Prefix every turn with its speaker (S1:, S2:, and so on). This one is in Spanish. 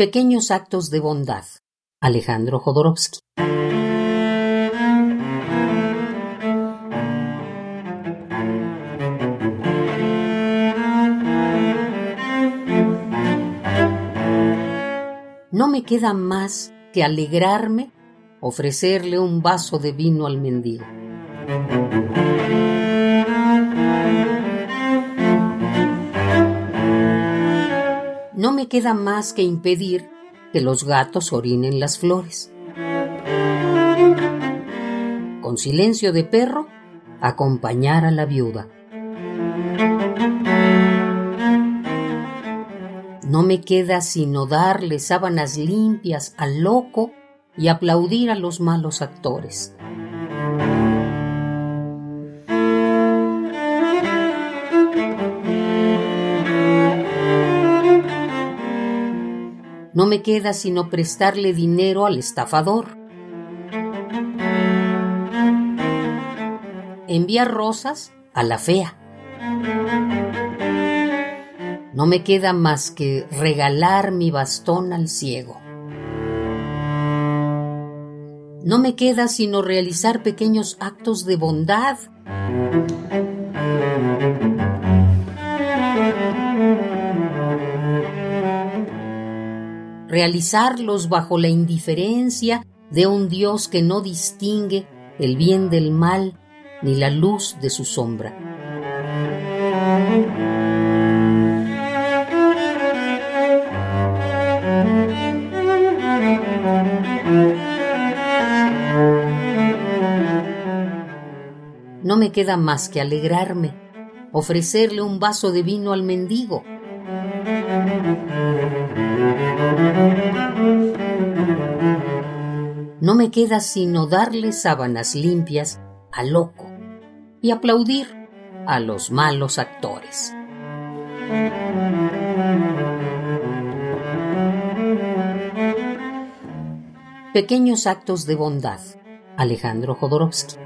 S1: Pequeños actos de bondad. Alejandro Jodorowsky. No me queda más que alegrarme, ofrecerle un vaso de vino al mendigo. No me queda más que impedir que los gatos orinen las flores. Con silencio de perro, acompañar a la viuda. No me queda sino darle sábanas limpias al loco y aplaudir a los malos actores. No me queda sino prestarle dinero al estafador. Enviar rosas a la fea. No me queda más que regalar mi bastón al ciego. No me queda sino realizar pequeños actos de bondad. Realizarlos bajo la indiferencia de un Dios que no distingue el bien del mal ni la luz de su sombra. No me queda más que alegrarme, ofrecerle un vaso de vino al mendigo. No me queda sino darle sábanas limpias al loco y aplaudir a los malos actores. Pequeños actos de bondad. Alejandro Jodorowsky.